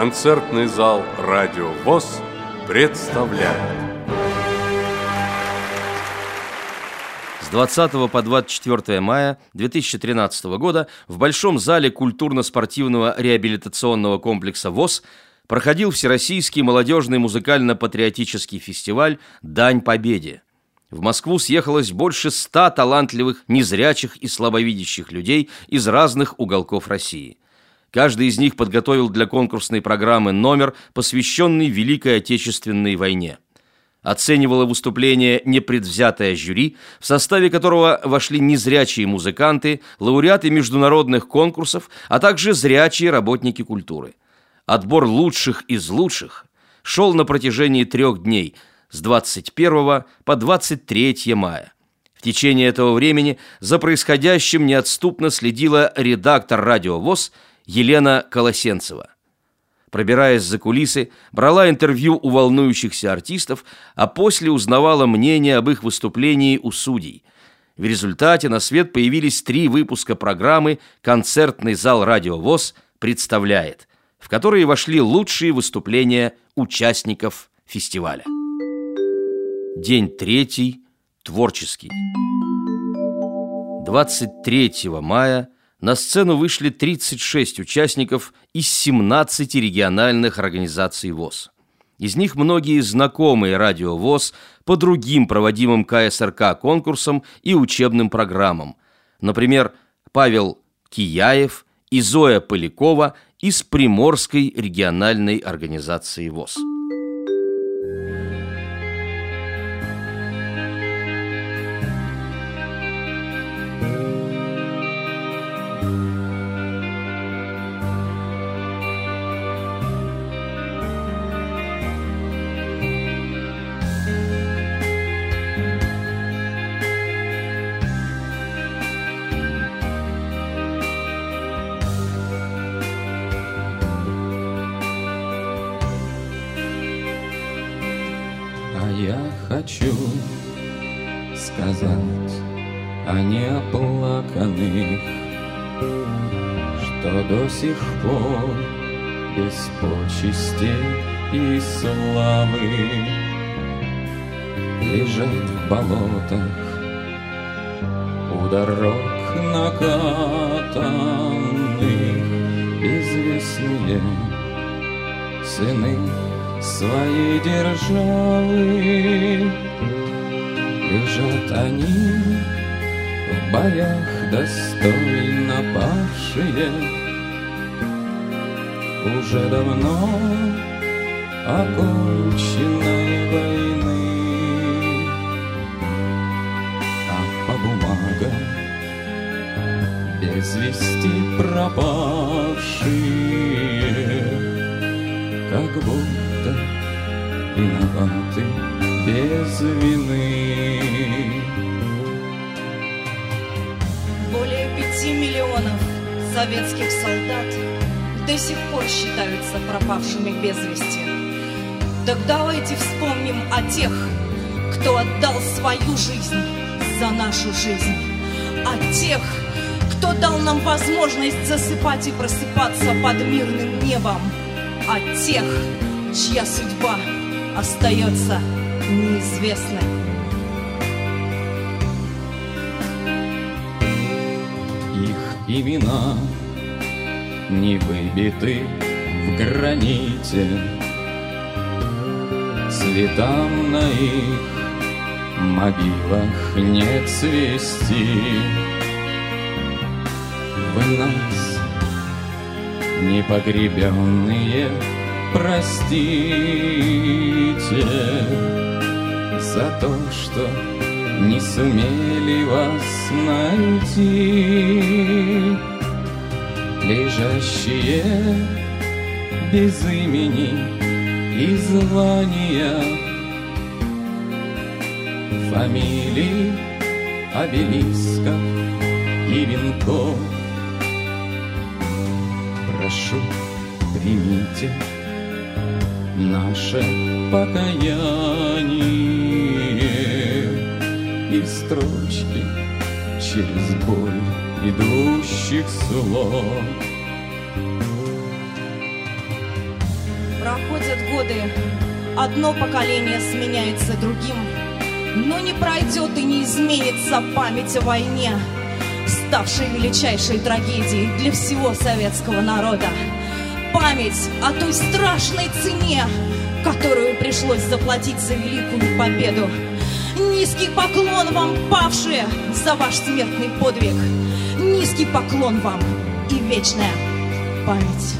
Концертный зал «Радио ВОЗ» представляет. С 20 по 24 мая 2013 года в Большом зале культурно-спортивного реабилитационного комплекса ВОЗ проходил Всероссийский молодежный музыкально-патриотический фестиваль «Дань Победе». В Москву съехалось больше ста талантливых, незрячих и слабовидящих людей из разных уголков России. Каждый из них подготовил для конкурсной программы номер, посвященный Великой Отечественной войне. Оценивало выступление непредвзятое жюри, в составе которого вошли незрячие музыканты, лауреаты международных конкурсов, а также зрячие работники культуры. Отбор лучших из лучших шел на протяжении трех дней – с 21 по 23 мая. В течение этого времени за происходящим неотступно следила редактор «Радио ВОЗ» Елена Колосенцева. Пробираясь за кулисы, брала интервью у волнующихся артистов, а после узнавала мнение об их выступлении у судей. В результате на свет появились три выпуска программы «Концертный зал «Радио ВОЗ» представляет», в которые вошли лучшие выступления участников фестиваля. День третий. Творческий. 23 мая на сцену вышли 36 участников из 17 региональных организаций ВОЗ. Из них многие знакомые радио ВОЗ по другим проводимым КСРК конкурсам и учебным программам. Например, Павел Кияев и Зоя Полякова из Приморской региональной организации ВОЗ. Без почести и славы лежат в болотах у дорог накатанных известные сыны своей державы. Лежат они в боях достойно павшие, Уже давно оконченной войны. А по бумагам без вести пропавшие, Как будто виноваты без вины. Более пяти миллионов советских солдат до сих пор считаются пропавшими без вести. Так давайте вспомним о тех, кто отдал свою жизнь за нашу жизнь, о тех, кто дал нам возможность засыпать и просыпаться под мирным небом, о тех, чья судьба остается неизвестной. Их имена не выбиты в граните, Цветам на их могилах нет свести. Вы нас, непогребенные, простите за то, что не сумели вас найти. Лежащие без имени и звания, фамилий, обелисков и венков. Прошу, примите наше покаяние. И строчки через боль идущих слов. Проходят годы, одно поколение сменяется другим, но не пройдет и не изменится память о войне, ставшей величайшей трагедией для всего советского народа. Память о той страшной цене, которую пришлось заплатить за великую победу. Низкий поклон вам, павшие, за ваш смертный подвиг. Низкий поклон вам и вечная память.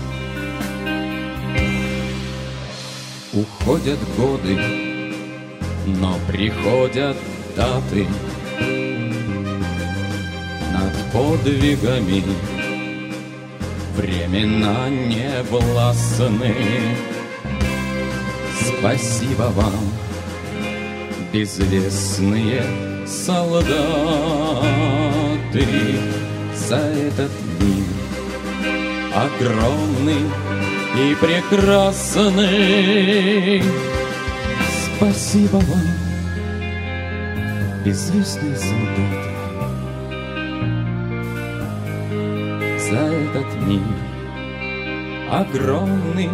Уходят годы, но приходят даты. Над подвигами времена не властны. Спасибо вам, безвестные солдаты За этот мир огромный и прекрасный. Спасибо вам, безвестные солдаты, за этот мир огромный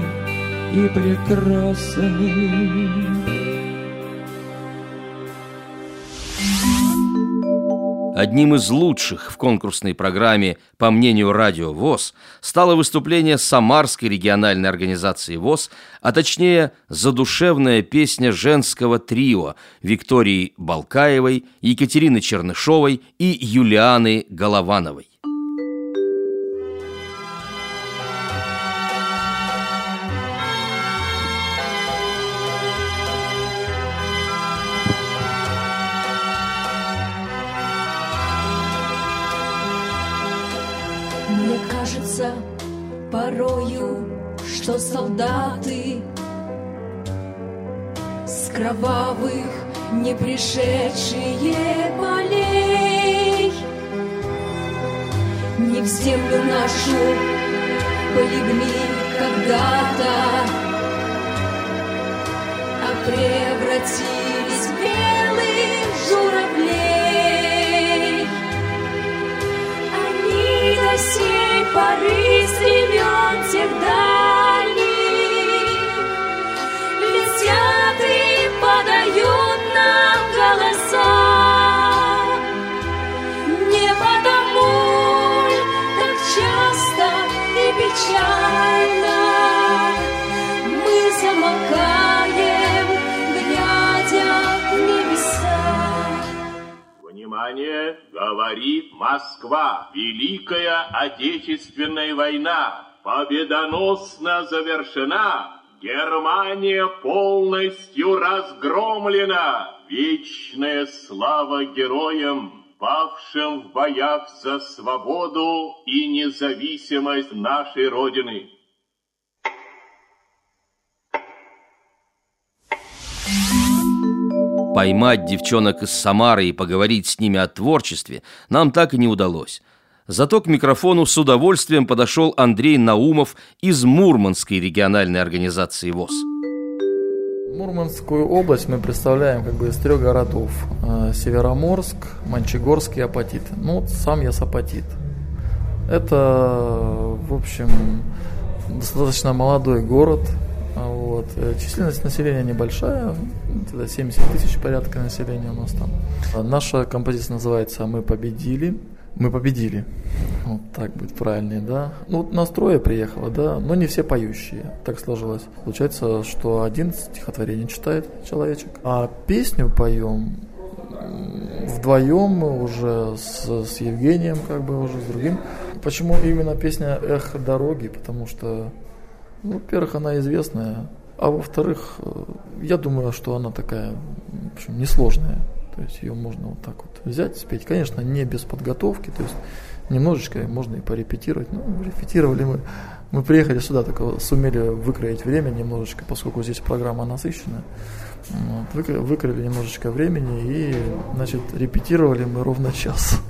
и прекрасный. Одним из лучших в конкурсной программе, по мнению Радио ВОЗ, стало выступление Самарской региональной организации ВОЗ, а точнее задушевная песня женского трио Виктории Балкаевой, Екатерины Чернышовой и Юлианы Головановой. Порою, что солдаты С кровавых не пришедшие полей. Не в землю нашу полегли когда-то А превратились в белых журавлей. Они до сей поры с времен тех Москва. Великая Отечественная война победоносно завершена. Германия полностью разгромлена. Вечная слава героям, павшим в боях за свободу и независимость нашей Родины. Поймать девчонок из Самары и поговорить с ними о творчестве нам так и не удалось. Зато к микрофону с удовольствием подошел Андрей Наумов из Мурманской региональной организации ВОЗ. Мурманскую область мы представляем как бы из трех городов. Э, Североморск, Мончегорск и Апатит. Ну, сам я с Апатит. Это, в общем, достаточно молодой город. А Вот. Э, Численность населения небольшая, где-то 70 тысяч порядка населения у нас там. А Наша композиция называется «Мы победили». Мы победили. Вот так будет правильнее, да. Ну, вот нас трое приехало, да, но не все поющие. Так сложилось. Получается, что один стихотворение читает человечек, а песню поем вдвоем уже с, с Евгением, как бы уже с другим. Почему именно песня «Эхо дороги»? Потому что, во-первых, она известная, а во-вторых, э, я думаю, что она такая, в общем, несложная. То есть ее можно вот так вот взять, спеть. Конечно, не без подготовки, то есть немножечко можно и порепетировать. Ну, репетировали мы. Мы приехали сюда, только сумели выкроить время немножечко, поскольку здесь программа насыщенная. Вот, выкро- выкроили немножечко времени и, значит, репетировали мы ровно час.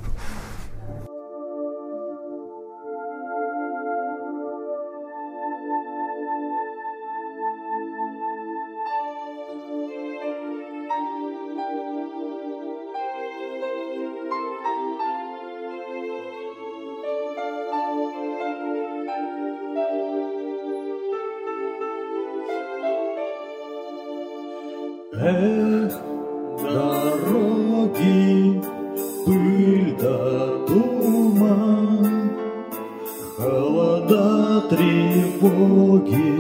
Холода, тревоги,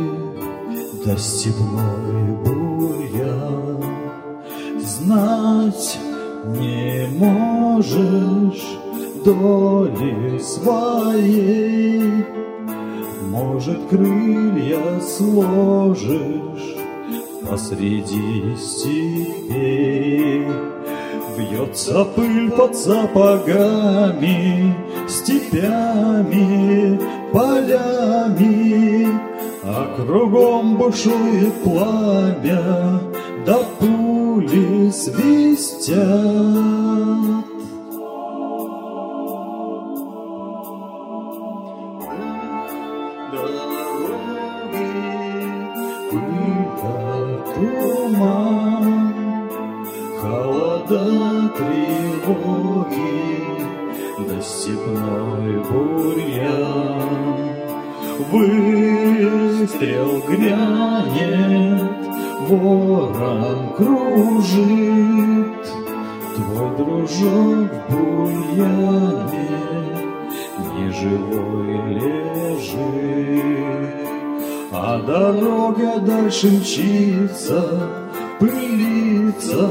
да степной бурьян. Знать не можешь доли своей, Может, крылья сложишь посреди степей. Вьется пыль под сапогами, степями, полями, А кругом бушует пламя, да пули свистят. Степной бурьян. Выстрел грянет, ворон кружит, Твой дружок в бурьяне неживой лежит. А дорога дальше мчится, пылится,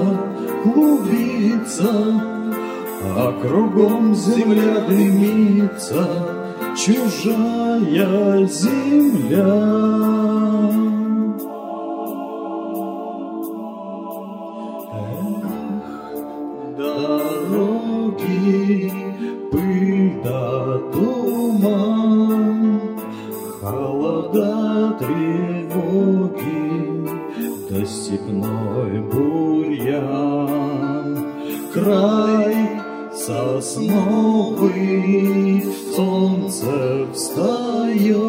клубится, А кругом земля дымится, чужая земля. Дороги, пыль да туман, Холода, тревоги, да степной бурьян. Край сосновый, солнце встает,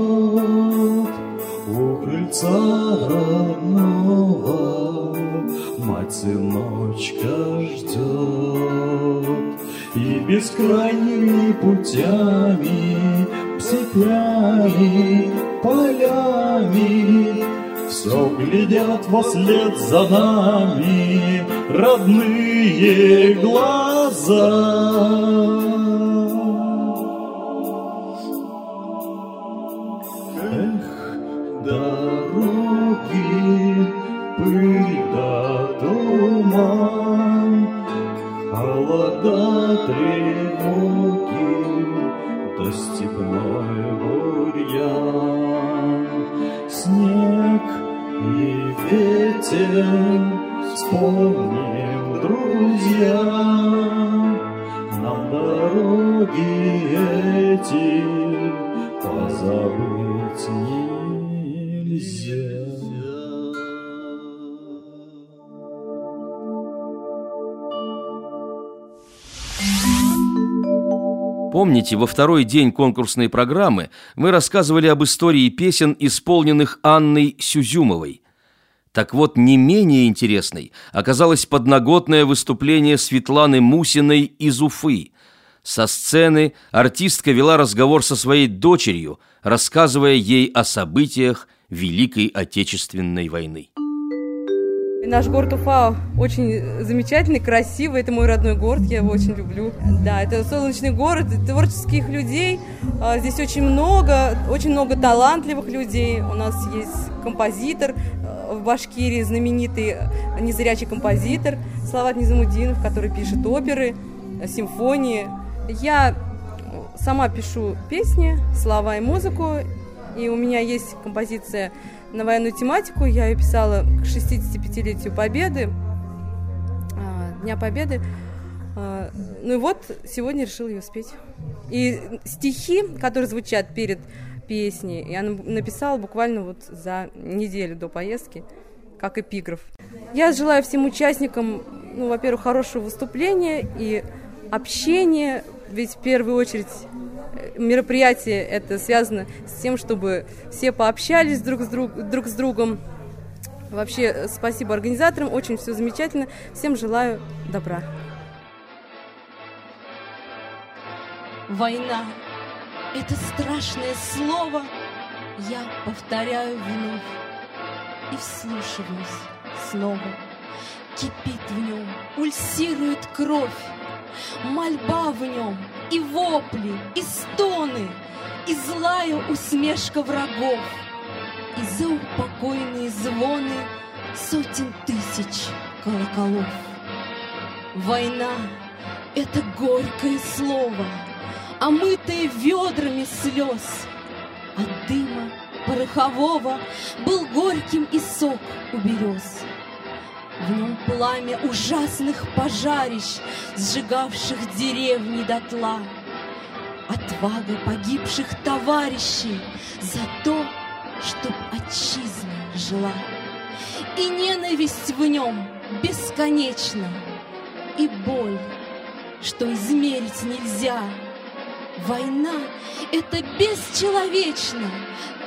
У крыльца родного мать сыночка ждет. И бескрайними путями, степями, полями Все глядят во след за нами родные глаза. Эх, дороги, пыль да туман, Холода, тревоги, да степной ветер, вспомним, друзья, Нам дороги эти позабыть нельзя. Помните, во второй день конкурсной программы мы рассказывали об истории песен, исполненных Анной Сюзюмовой. Так вот, не менее интересной оказалось подноготное выступление Светланы Мусиной из Уфы. Со сцены артистка вела разговор со своей дочерью, рассказывая ей о событиях Великой Отечественной войны. Наш город Уфа очень замечательный, красивый. Это мой родной город, я его очень люблю. Да, это солнечный город, творческих людей. А, Здесь очень много, очень много талантливых людей. У нас есть композитор э, в Башкирии, знаменитый незрячий композитор Слават Низамудинов, который пишет оперы, э, симфонии. Я сама пишу песни, слова и музыку, и у меня есть композиция на военную тематику. Я ее писала к 65-летию Победы, а, Дня Победы. А, Ну и вот сегодня решила ее спеть. И стихи, которые звучат перед песней, я на- написала буквально вот за неделю до поездки, как эпиграф. Я желаю всем участникам, ну, во-первых, хорошего выступления и общения, ведь в первую очередь мероприятие это связано с тем, чтобы все пообщались друг с, друг, друг с другом. Вообще, спасибо организаторам, очень все замечательно. Всем желаю добра. Война — это страшное слово, я повторяю вновь и вслушиваюсь снова. Кипит в нем, пульсирует кровь, Мольба в нем, и вопли, и стоны, И злая усмешка врагов, И заупокойные звоны Сотен тысяч колоколов. Война — это горькое слово, Омытое ведрами слез. От дыма порохового Был горьким и сок у берез. В нем пламя ужасных пожарищ, Сжигавших деревни дотла. Отвага погибших товарищей За то, чтоб отчизна жила. И ненависть в нем бесконечна, И боль, что измерить нельзя. Война — это бесчеловечно.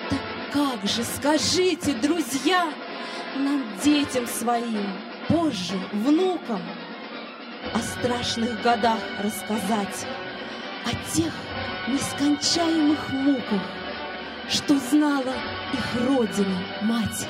Так как же, скажите, друзья, нам, детям своим, позже, внукам, о страшных годах рассказать, о тех нескончаемых муках, что знала их родина, мать.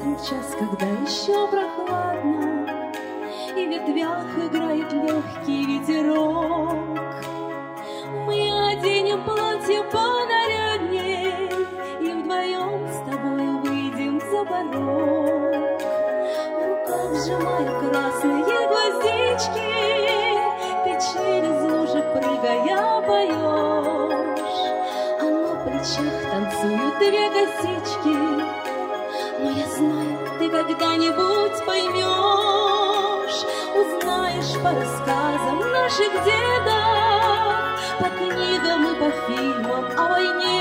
В час, когда еще прохладно, И в ветвях играет легкий ветерок. Мы оденем платье понарядней И вдвоем с тобой выйдем за порог. В руках сжимая красные гвоздички, Ты через лужи прыгая поешь, А на плечах танцуют две косички, когда-нибудь поймешь, Узнаешь по рассказам наших дедов, По книгам и по фильмам о войне.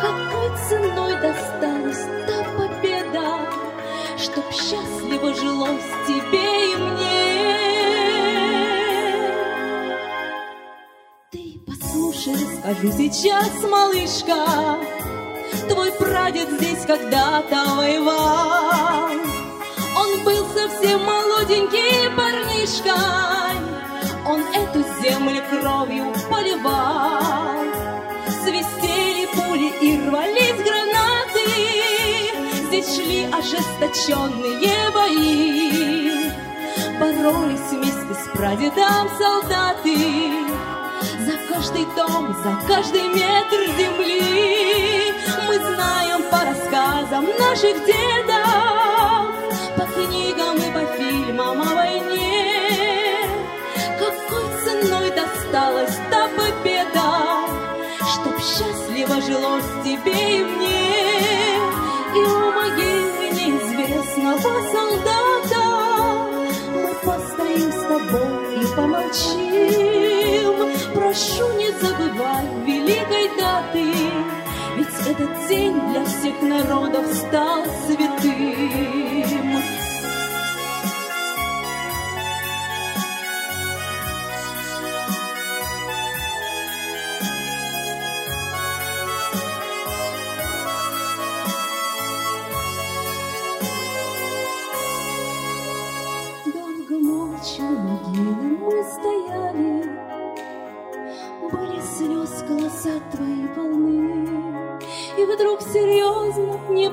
Какой ценой досталась та победа, Чтоб счастливо жилось тебе и мне. Ты послушай, расскажу сейчас, малышка, Твой прадед здесь когда-то воевал. Он был совсем молоденький парнишкой, Он эту землю кровью поливал. Свистели пули и рвались гранаты, Здесь шли ожесточенные бои. Боролись вместе с прадедом солдаты За каждый дом, за каждый метр земли знаем по рассказам наших дедов По книгам и по фильмам о войне. Какой ценой досталась та победа Чтоб счастливо жилось тебе и мне. И у могилы неизвестного солдата Мы постоим с тобой и помолчим. Прошу, не забывай великой даты Ведь этот день для всех народов стал святым серьезно, не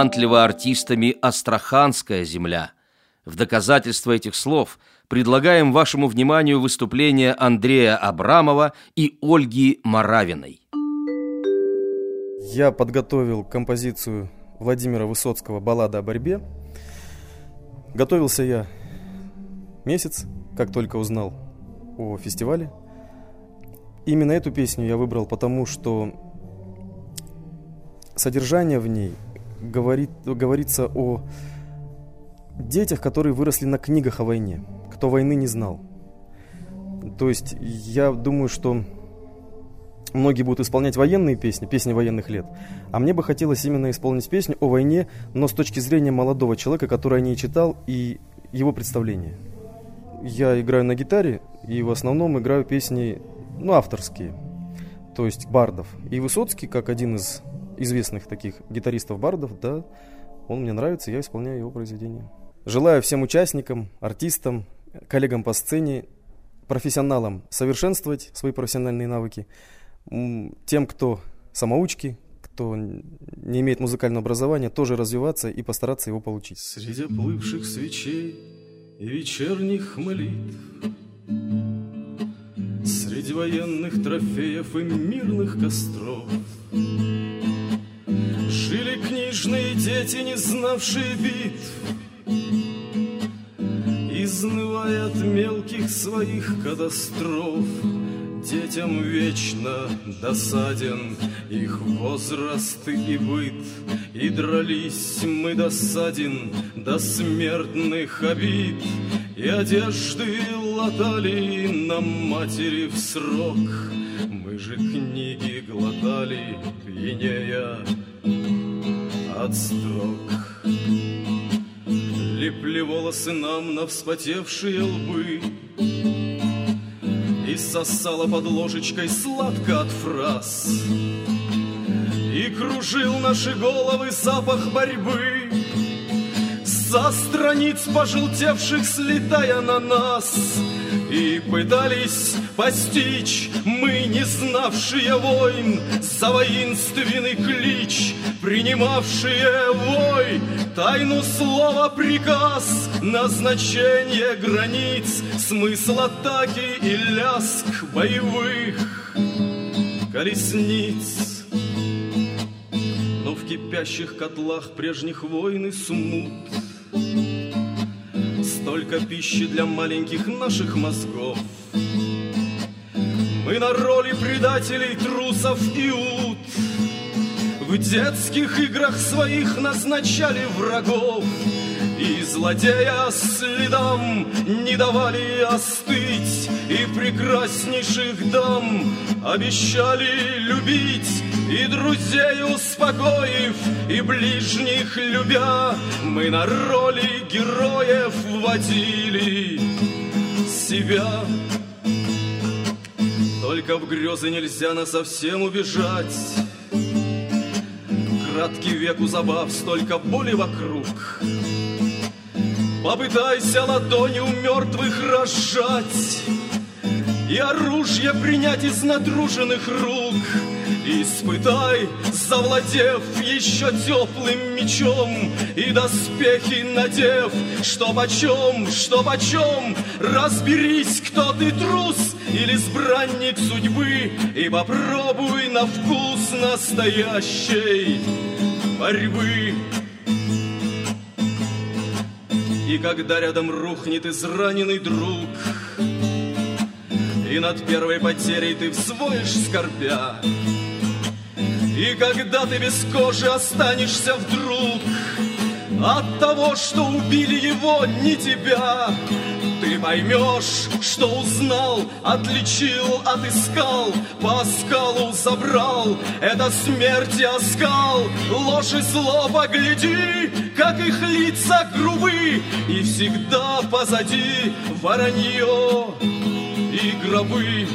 Талантлива артистами Астраханская земля. В доказательство этих слов предлагаем вашему вниманию выступление Андрея Абрамова и Ольги Моравиной. Я подготовил композицию Владимира Высоцкого «Баллада о борьбе». Готовился я месяц, как только узнал о фестивале. Именно эту песню я выбрал, потому что содержание в ней говорит, говорится о детях, которые выросли на книгах о войне, кто войны не знал. То есть я думаю, что многие будут исполнять военные песни, песни военных лет, а мне бы хотелось именно исполнить песню о войне, но с точки зрения молодого человека, который о ней читал, и его представления. Я играю на гитаре, и в основном играю песни, ну, авторские, то есть бардов. И Высоцкий, как один из известных таких гитаристов-бардов, да, он мне нравится, я исполняю его произведения. Желаю всем участникам, артистам, коллегам по сцене, профессионалам совершенствовать свои профессиональные навыки, тем, кто самоучки, кто не имеет музыкального образования, тоже развиваться и постараться его получить. Среди плывших свечей и вечерних молитв, Среди военных трофеев и мирных костров Жили книжные дети, не знавшие битв, Изнывая от мелких своих катастроф, Детям вечно досаден их возраст и быт, И дрались мы досаден до смертных обид, И одежды латали нам матери в срок. Мы же книги глотали, пьянея от строк. Лепли волосы нам на вспотевшие лбы, и сосала под ложечкой сладко от фраз. И кружил наши головы запах борьбы. Со страниц пожелтевших слетая на нас И пытались постичь мы, не знавшие войн За воинственный клич, принимавшие вой. Тайну слова приказ, назначение границ Смысл атаки и ляск боевых колесниц. Но в кипящих котлах прежних войн и смут Столько пищи для маленьких наших мозгов. Мы на роли предателей, трусов и ут. В детских играх своих назначали врагов. И злодея следам не давали остыть, И прекраснейших дам обещали любить, И друзей успокоив, и ближних любя, Мы на роли героев вводили себя. Только в грезы нельзя на совсем убежать, Краткий век у забав, столько боли вокруг — Попытайся ладони у мертвых разжать И оружие принять из надруженных рук Испытай, завладев еще теплым мечом И доспехи надев, что почем, что почем. Разберись, кто ты трус или избранник судьбы И попробуй на вкус настоящей борьбы. И когда рядом рухнет израненный друг, И над первой потерей ты взвоишь скорбя, И когда ты без кожи останешься вдруг От того, что убили его, не тебя, ты поймешь, что узнал, отличил, отыскал, по скалу забрал. Это смерть и оскал, ложь и зло погляди, как их лица грубы, и всегда позади воронье и гробы.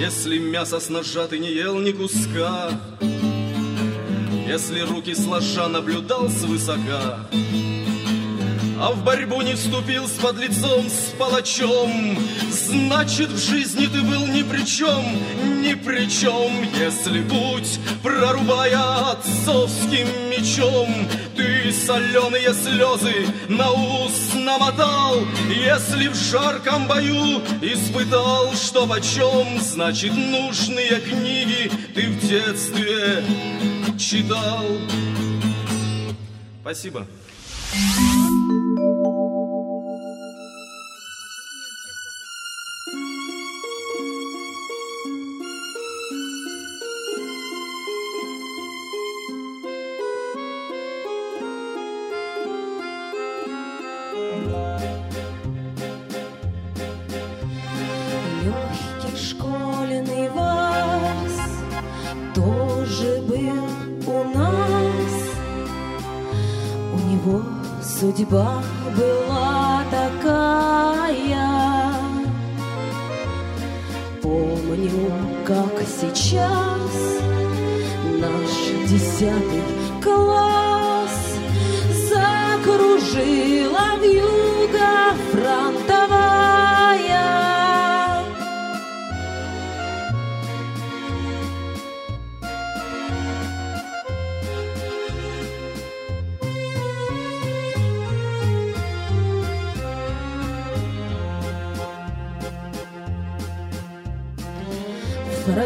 Если мясо с ножа ты не ел ни куска, Если руки сложа наблюдал свысока, а в борьбу не вступил с подлецом, с палачом. Значит, в жизни ты был ни при чем, ни при чем, если путь, прорубая отцовским мечом, ты соленые слезы на ус намотал, если в жарком бою испытал, что почем, значит, нужные книги ты в детстве читал. Спасибо. Легкий У него судьба была такая. Помню, как сейчас наш десятый класс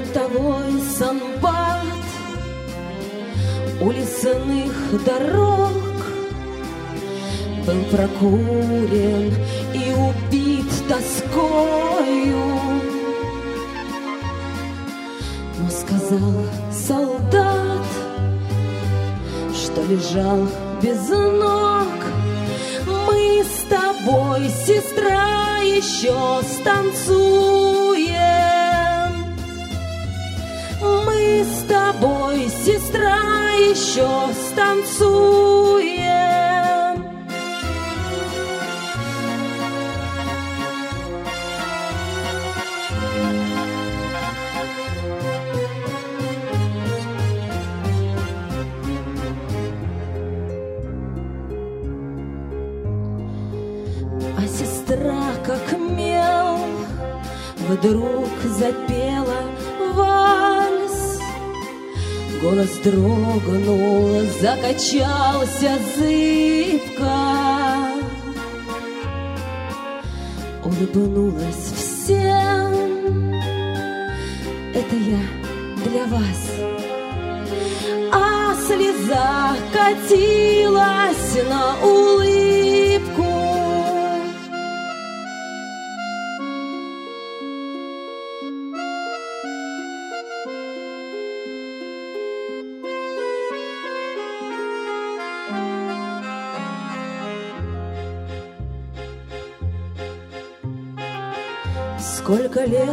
Фронтовой санбат у лесных дорог был прокурен и убит тоскою. Но сказал солдат, что лежал без ног. Мы с тобой, сестра, еще станцуем. Тобой, сестра, еще станцуем. А сестра, как мел, вдруг Голос дрогнул, закачался зыбко. Улыбнулась всем. Это я для вас. А слеза катилась на улыбку.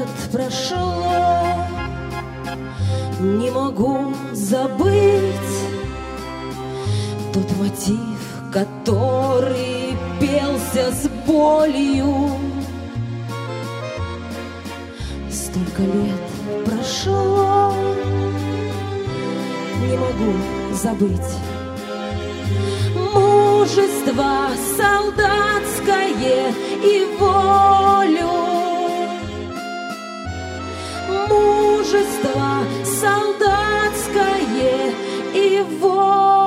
Лет прошло, не могу забыть тот мотив, который пелся с болью. Столько лет прошло, не могу забыть мужество солдатское и волю. Мужество солдатское и волю.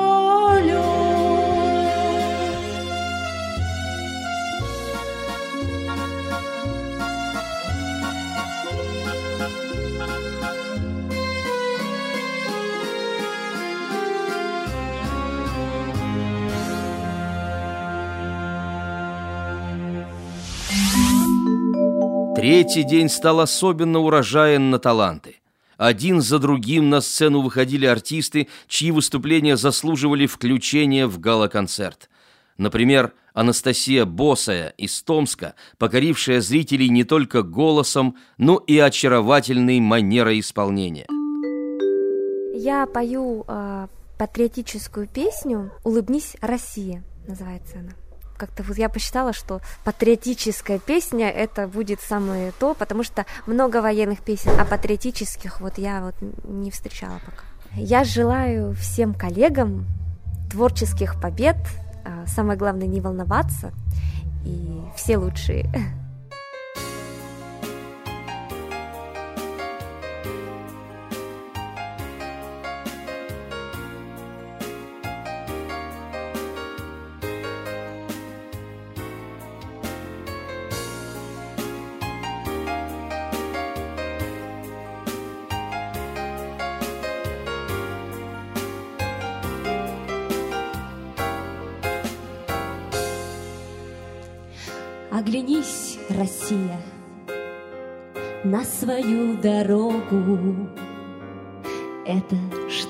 Третий день стал особенно урожаен на таланты. Один за другим на сцену выходили артисты, чьи выступления заслуживали включения в гала-концерт. Например, Анастасия Босая из Томска, покорившая зрителей не только голосом, но и очаровательной манерой исполнения. Я пою э, патриотическую песню «Улыбнись, Россия» называется она. Как-то вот я посчитала, что патриотическая песня это будет самое то, потому что много военных песен, а патриотических вот я вот не встречала пока. Я желаю всем коллегам творческих побед, а, самое главное не волноваться и все лучшие.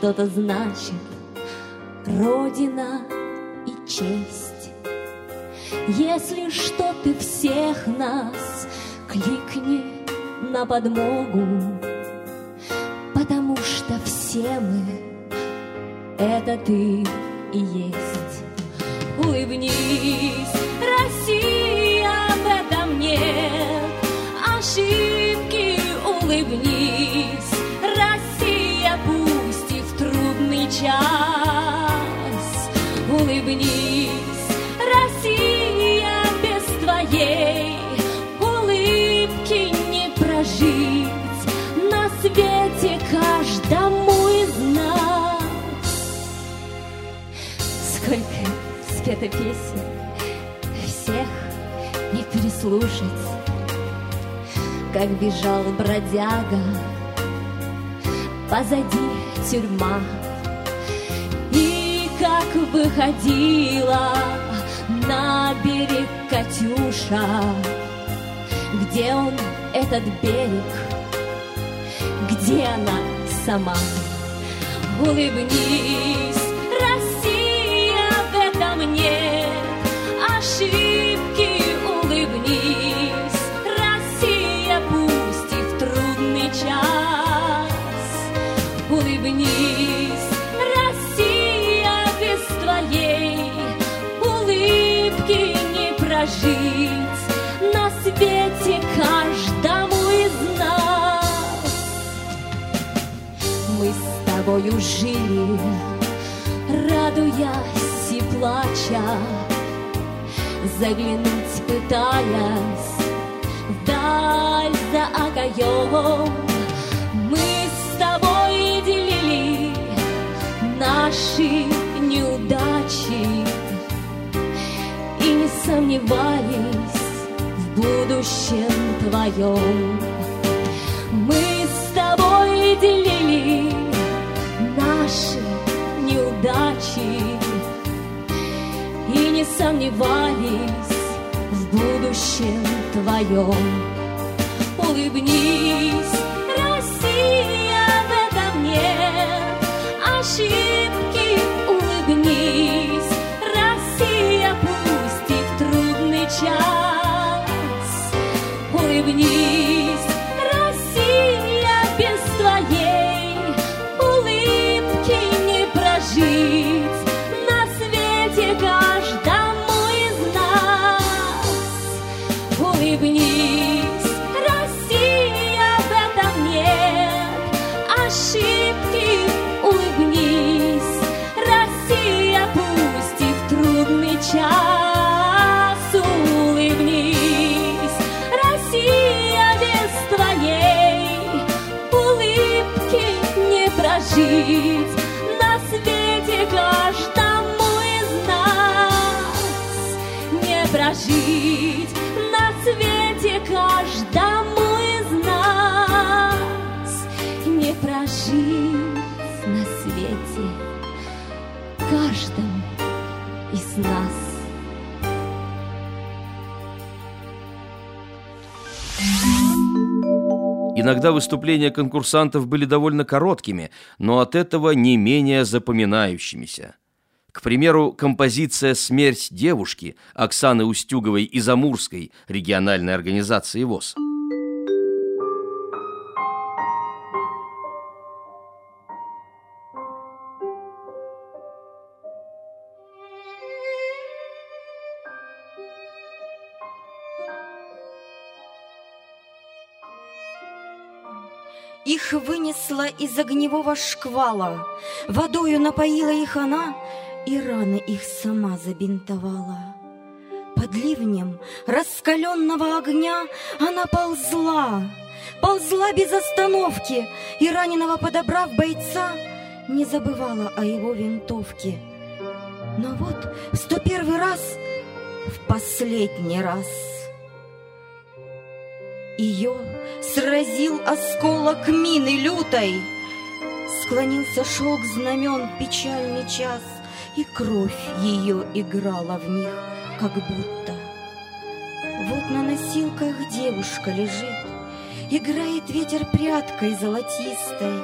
Что-то значит, Родина и честь. Если что ты всех нас, кликни на подмогу, Потому что все мы — это ты и есть. Улыбнись, Россия, в этом нет ошибки. Улыбнись, спето песен, всех не переслушать, как бежал бродяга, позади тюрьма, и как выходила на берег Катюша, где он этот берег, где она сама. Улыбнись, тобою жили, радуясь и плача, заглянуть пытаясь вдаль за огаем. Мы с тобой делили наши неудачи и не сомневались в будущем твоем. Мы с тобой делили неудачи и не сомневались в будущем твоем. Улыбнись, Иногда выступления конкурсантов были довольно короткими, но от этого не менее запоминающимися. К примеру, композиция «Смерть девушки» Оксаны Устюговой из Амурской региональной организации ВОЗ. Их вынесла из огневого шквала, Водою напоила их она, И раны их сама забинтовала. Под ливнем раскаленного огня Она ползла, ползла без остановки, И раненого подобрав бойца, Не забывала о его винтовке. Но вот в сто первый раз, в последний раз — ее сразил осколок мины лютой. Склонился шелк знамен печальный час, И кровь ее играла в них, как будто. Вот на носилках девушка лежит, Играет ветер прядкой золотистой,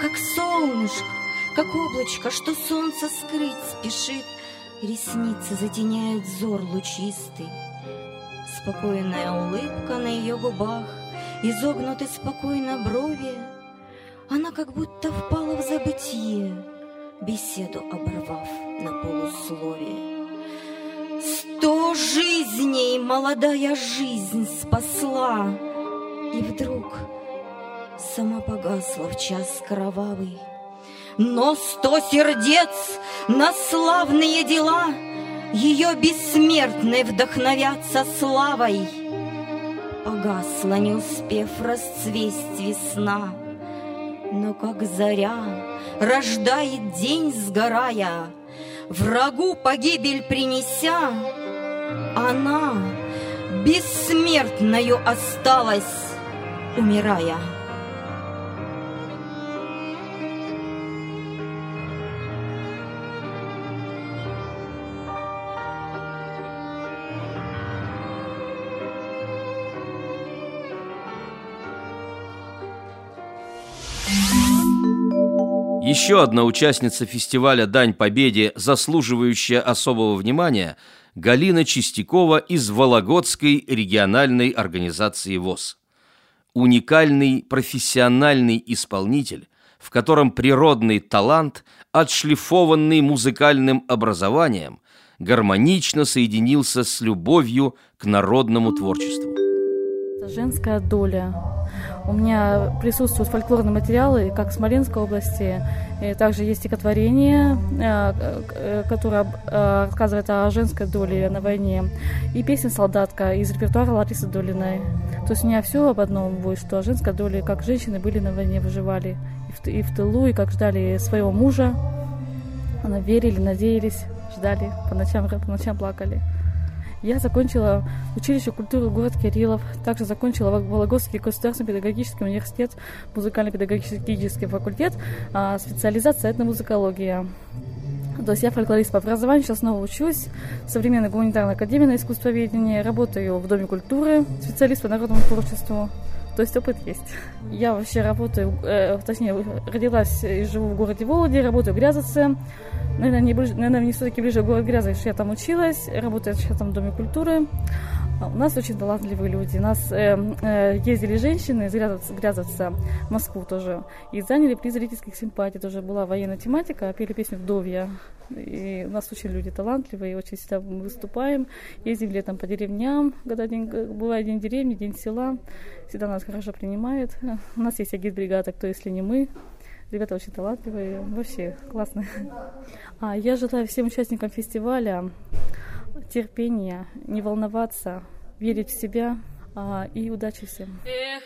Как солнышко, как облачко, Что солнце скрыть спешит, Ресницы затеняют взор лучистый. Спокойная улыбка на ее губах, Изогнуты спокойно брови, Она как будто впала в забытье, Беседу оборвав на полусловие. Сто жизней молодая жизнь спасла, И вдруг сама погасла в час кровавый. Но сто сердец на славные дела Ее бессмертной вдохновятся славой. Погасла, не успев расцвесть весна, Но как заря рождает день, сгорая, Врагу погибель принеся, Она бессмертною осталась, умирая. Еще одна участница фестиваля «Дань Победе», заслуживающая особого внимания, Галина Чистякова из Вологодской региональной организации ВОЗ. Уникальный профессиональный исполнитель, в котором природный талант, отшлифованный музыкальным образованием, гармонично соединился с любовью к народному творчеству. Женская доля у меня присутствуют фольклорные материалы как Смоленской области, и также есть стихотворение, э, э, которое э, рассказывает о женской доле на войне, и песня «Солдатка» из репертуара Ларисы Долиной. То есть у меня все об одном будет, что женская доля, как женщины были на войне, выживали и в тылу, и как ждали своего мужа, она верили, надеялись, ждали, по ночам, по ночам плакали. Я закончила училище культуры город Кириллов, также закончила Вологодский государственный педагогический университет, музыкально-педагогический факультет, а, специализация этномузыкология. То есть я фольклорист по образованию, сейчас снова учусь в современной гуманитарной академии на искусствоведении, работаю в Доме культуры, специалист по народному творчеству. То есть опыт есть. Я вообще работаю, э, точнее, родилась и живу в городе Вологде, работаю в Грязовце, наверное, не, ближе, наверное, не все-таки ближе к городу Грязов, что я там училась, работаю сейчас там в Доме культуры. А у нас очень талантливые люди. У нас э, э, ездили женщины из Грязовца, в Москву тоже и заняли приз зрительских симпатий. Тоже была военная тематика, пели песню «Вдовья». И у нас очень люди талантливые, очень всегда мы выступаем. Ездим летом по деревням, когда день, бывает день деревни, день села. Всегда нас хорошо принимают. У нас есть агит-бригада, кто если не мы. Ребята очень талантливые, вообще классные. А я желаю всем участникам фестиваля терпения, не волноваться, верить в себя а, и удачи всем. Вы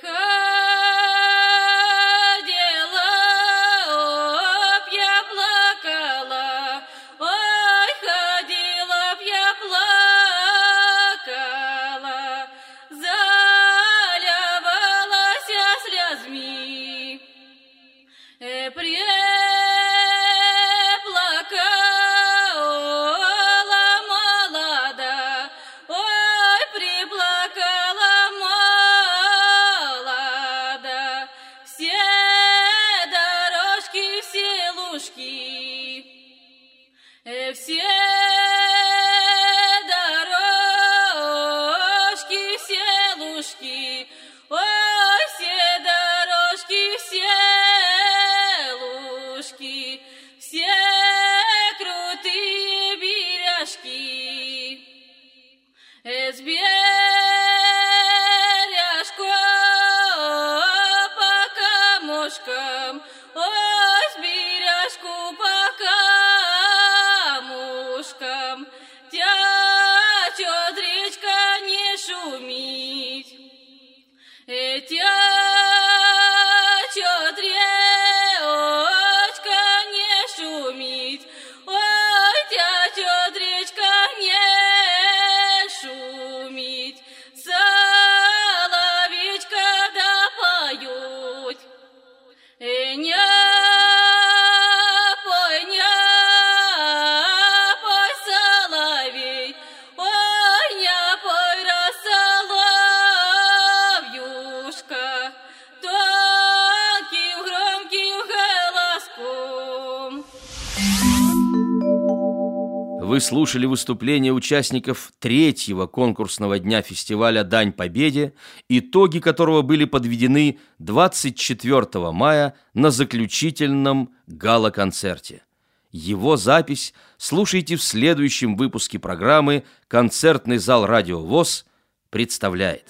слушали выступления участников третьего конкурсного дня фестиваля «Дань Победе», итоги которого были подведены 24 мая на заключительном гала-концерте. Его запись слушайте в следующем выпуске программы «Концертный зал Радио ВОЗ» представляет.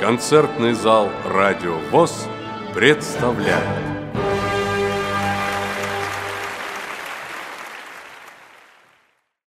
Концертный зал «Радио ВОЗ» представляет.